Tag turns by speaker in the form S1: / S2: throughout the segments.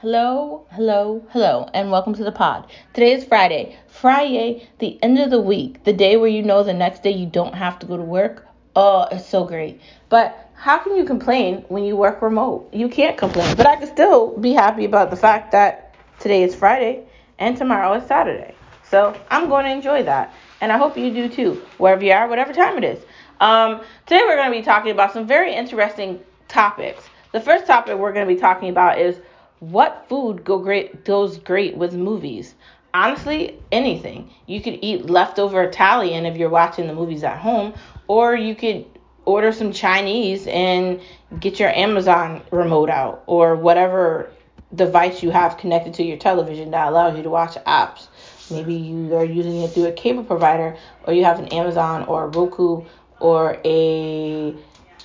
S1: Hello, hello, hello, and welcome to the pod. Today is Friday. Friday, the end of the week, the day where you know the next day you don't have to go to work. Oh, it's so great. But how can you complain when you work remote? You can't complain. But I can still be happy about the fact that today is Friday and tomorrow is Saturday. So I'm going to enjoy that. And I hope you do too, wherever you are, whatever time it is. Um, today we're going to be talking about some very interesting topics. The first topic we're going to be talking about is what food go great goes great with movies? Honestly, anything. You could eat leftover Italian if you're watching the movies at home, or you could order some Chinese and get your Amazon remote out or whatever device you have connected to your television that allows you to watch apps. Maybe you are using it through a cable provider or you have an Amazon or a Roku or a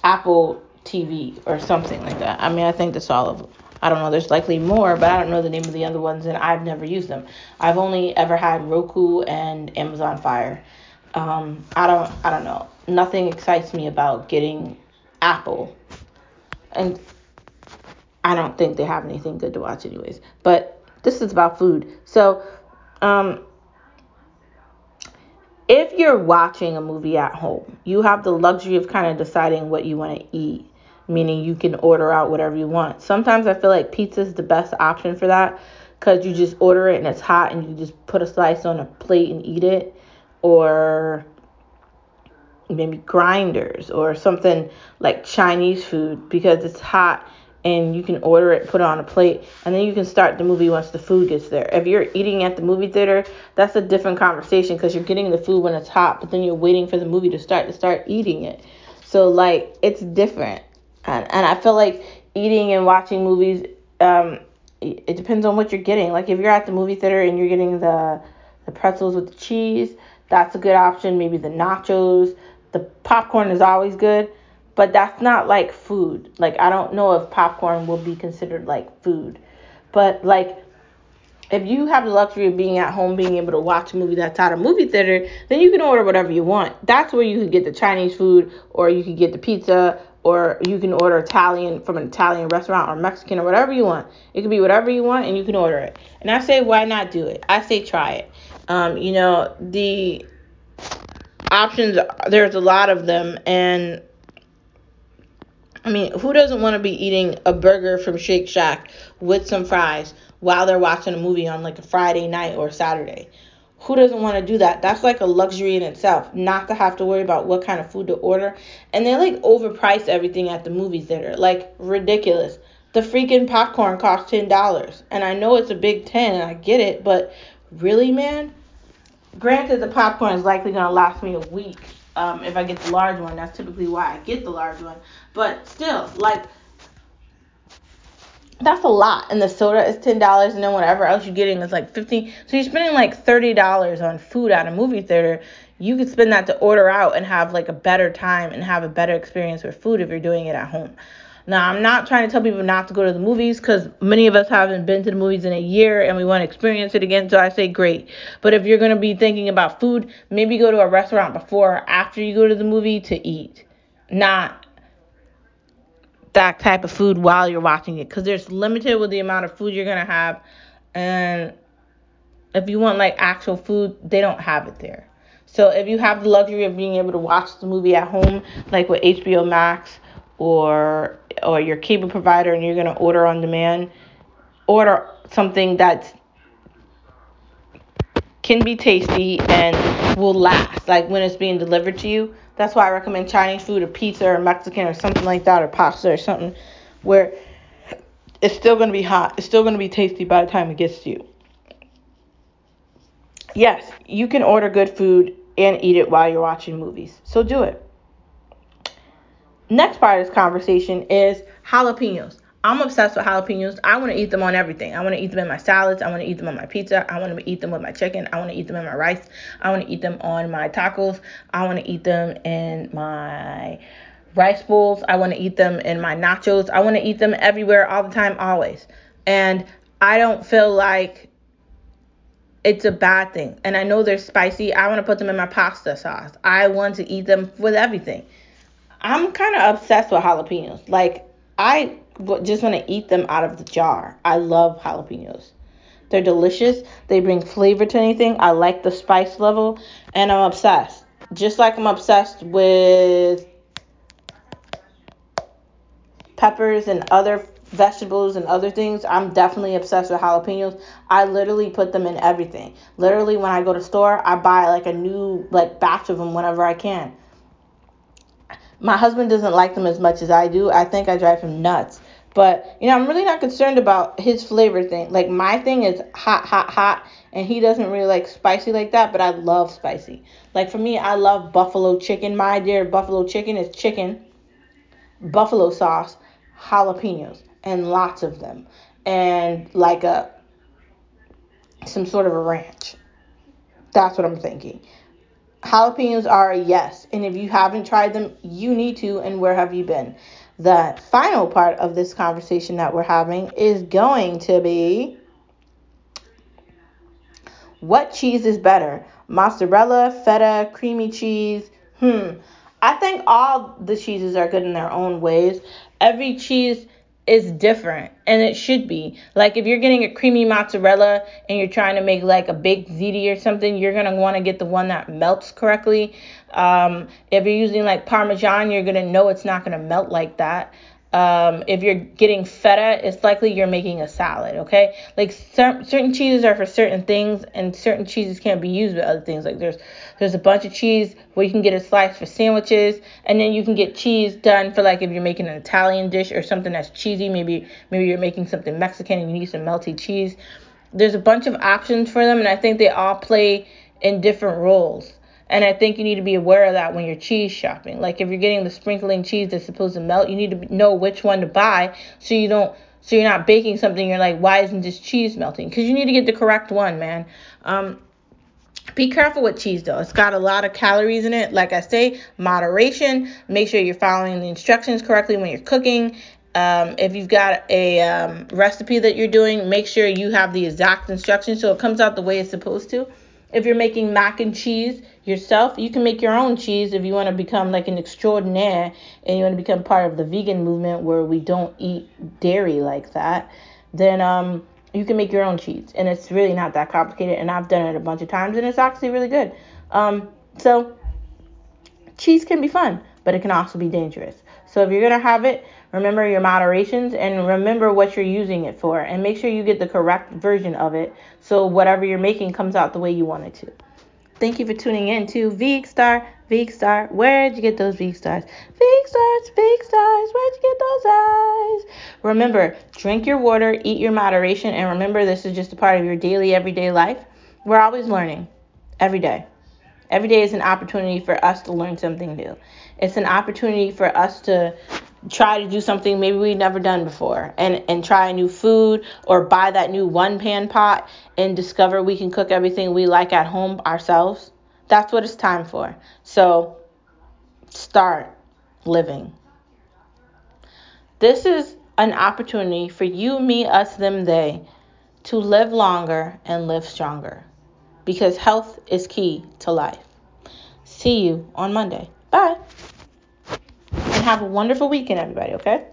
S1: Apple TV or something like that. I mean, I think that's all of them. I don't know. There's likely more, but I don't know the name of the other ones, and I've never used them. I've only ever had Roku and Amazon Fire. Um, I don't. I don't know. Nothing excites me about getting Apple, and I don't think they have anything good to watch, anyways. But this is about food. So, um, if you're watching a movie at home, you have the luxury of kind of deciding what you want to eat meaning you can order out whatever you want. Sometimes I feel like pizza is the best option for that because you just order it and it's hot and you just put a slice on a plate and eat it. Or maybe grinders or something like Chinese food because it's hot and you can order it, put it on a plate, and then you can start the movie once the food gets there. If you're eating at the movie theater, that's a different conversation because you're getting the food when it's hot, but then you're waiting for the movie to start to start eating it. So like it's different and, and I feel like eating and watching movies, um, it depends on what you're getting. Like if you're at the movie theater and you're getting the the pretzels with the cheese, that's a good option. Maybe the nachos, the popcorn is always good, but that's not like food. Like I don't know if popcorn will be considered like food, but like if you have the luxury of being at home, being able to watch a movie that's at a movie theater, then you can order whatever you want. That's where you can get the Chinese food, or you can get the pizza, or you can order Italian from an Italian restaurant or Mexican or whatever you want. It can be whatever you want, and you can order it. And I say, why not do it? I say, try it. Um, you know, the options, there's a lot of them, and I mean, who doesn't want to be eating a burger from Shake Shack with some fries while they're watching a movie on like a Friday night or Saturday? Who doesn't want to do that? That's like a luxury in itself, not to have to worry about what kind of food to order. And they like overprice everything at the movie theater, like ridiculous. The freaking popcorn costs ten dollars, and I know it's a big ten, and I get it, but really, man. Granted, the popcorn is likely gonna last me a week, um, if I get the large one. That's typically why I get the large one. But still, like that's a lot. And the soda is ten dollars, and then whatever else you're getting is like fifteen. So you're spending like thirty dollars on food at a movie theater. You could spend that to order out and have like a better time and have a better experience with food if you're doing it at home. Now, I'm not trying to tell people not to go to the movies because many of us haven't been to the movies in a year and we want to experience it again. So I say great. But if you're going to be thinking about food, maybe go to a restaurant before or after you go to the movie to eat, not that type of food while you're watching it because there's limited with the amount of food you're to have. And if you want like actual food, they don't have it there. So if you have the luxury of being able to watch the movie at home, like with HBO Max or or your cable provider and you're to order on demand, order something that can be tasty and will last, like when it's being delivered to you. That's why I recommend Chinese food or pizza or Mexican or something like that or pasta or something where it's still going to be hot. It's still going to be tasty by the time it gets to you. Yes, you can order good food and eat it while you're watching movies. So do it next part of this conversation is jalapenos. I'm obsessed with jalapenos. I want to eat them on everything. I want to eat them in my salads. I want to eat them on my pizza. I want to eat them with my chicken. I want to eat them in my rice. I want to eat them on my tacos. I want to eat them in my rice bowls. I want to eat them in my nachos. I want to eat them everywhere, all the time, always. And I don't feel like it's a bad thing. And I know they're spicy. I want to put them in my pasta sauce. I want to eat them with everything. I'm kind of obsessed with jalapenos. Like I just want to eat them out of the jar. I love jalapenos. They're delicious. They bring flavor to anything. I like the spice level, and I'm obsessed. Just like I'm obsessed with peppers and other vegetables and other things, I'm definitely obsessed with jalapenos. I literally put them in everything. Literally, when I go to store, I buy like a new like batch of them whenever I can. My husband doesn't like them as much as I do. I think I drive him nuts. But you know, I'm really not concerned about his flavor thing. Like my thing is hot, hot, hot, and he doesn't really like spicy like that. But I love spicy. Like for me, I love buffalo chicken. My dear, buffalo chicken is chicken, buffalo sauce, jalapenos and lots of them, and like a some sort of a ranch. That's what I'm thinking. Jalapenos are a yes, and if you haven't tried them, you need to. And where have you been? The final part of this conversation that we're having is going to be what cheese is better? Mozzarella, feta, creamy cheese? Hmm. I think all the cheeses are good in their own ways. Every cheese is different and it should be. Like if you're getting a creamy mozzarella and you're trying to make like a baked ziti or something you're going to want to get the one that melts correctly. Um, if you're using like parmesan you're going to know it's not going to melt like that um, if you're getting feta, it's likely you're making a salad, okay? Like cer- certain cheeses are for certain things, and certain cheeses can't be used with other things. Like there's there's a bunch of cheese where you can get a slice for sandwiches, and then you can get cheese done for like if you're making an Italian dish or something that's cheesy. Maybe maybe you're making something Mexican and you need some melty cheese. There's a bunch of options for them, and I think they all play in different roles. And I think you need to be aware of that when you're cheese shopping. Like if you're getting the sprinkling cheese that's supposed to melt, you need to know which one to buy so you don't so you're not baking something you're like why isn't this cheese melting? Cuz you need to get the correct one, man. Um be careful with cheese though. It's got a lot of calories in it. Like I say, moderation. Make sure you're following the instructions correctly when you're cooking. Um, if you've got a um, recipe that you're doing, make sure you have the exact instructions so it comes out the way it's supposed to. If you're making mac and cheese yourself, you can make your own cheese if you want to become like an extraordinaire and you want to become part of the vegan movement where we don't eat dairy like that. Then um, you can make your own cheese, and it's really not that complicated. And I've done it a bunch of times, and it's actually really good. Um, so cheese can be fun, but it can also be dangerous. So if you're gonna have it, remember your moderations and remember what you're using it for, and make sure you get the correct version of it so whatever you're making comes out the way you want it to. Thank you for tuning in to Veekstar, Veekstar. Where'd you get those Veekstars? Veekstars, Veekstars. Where'd you get those eyes? Remember, drink your water, eat your moderation, and remember this is just a part of your daily, everyday life. We're always learning, every day. Every day is an opportunity for us to learn something new. It's an opportunity for us to try to do something maybe we've never done before and, and try a new food or buy that new one pan pot and discover we can cook everything we like at home ourselves. That's what it's time for. So start living. This is an opportunity for you, me, us, them, they to live longer and live stronger because health is key to life. See you on Monday. Bye. And have a wonderful weekend, everybody, okay?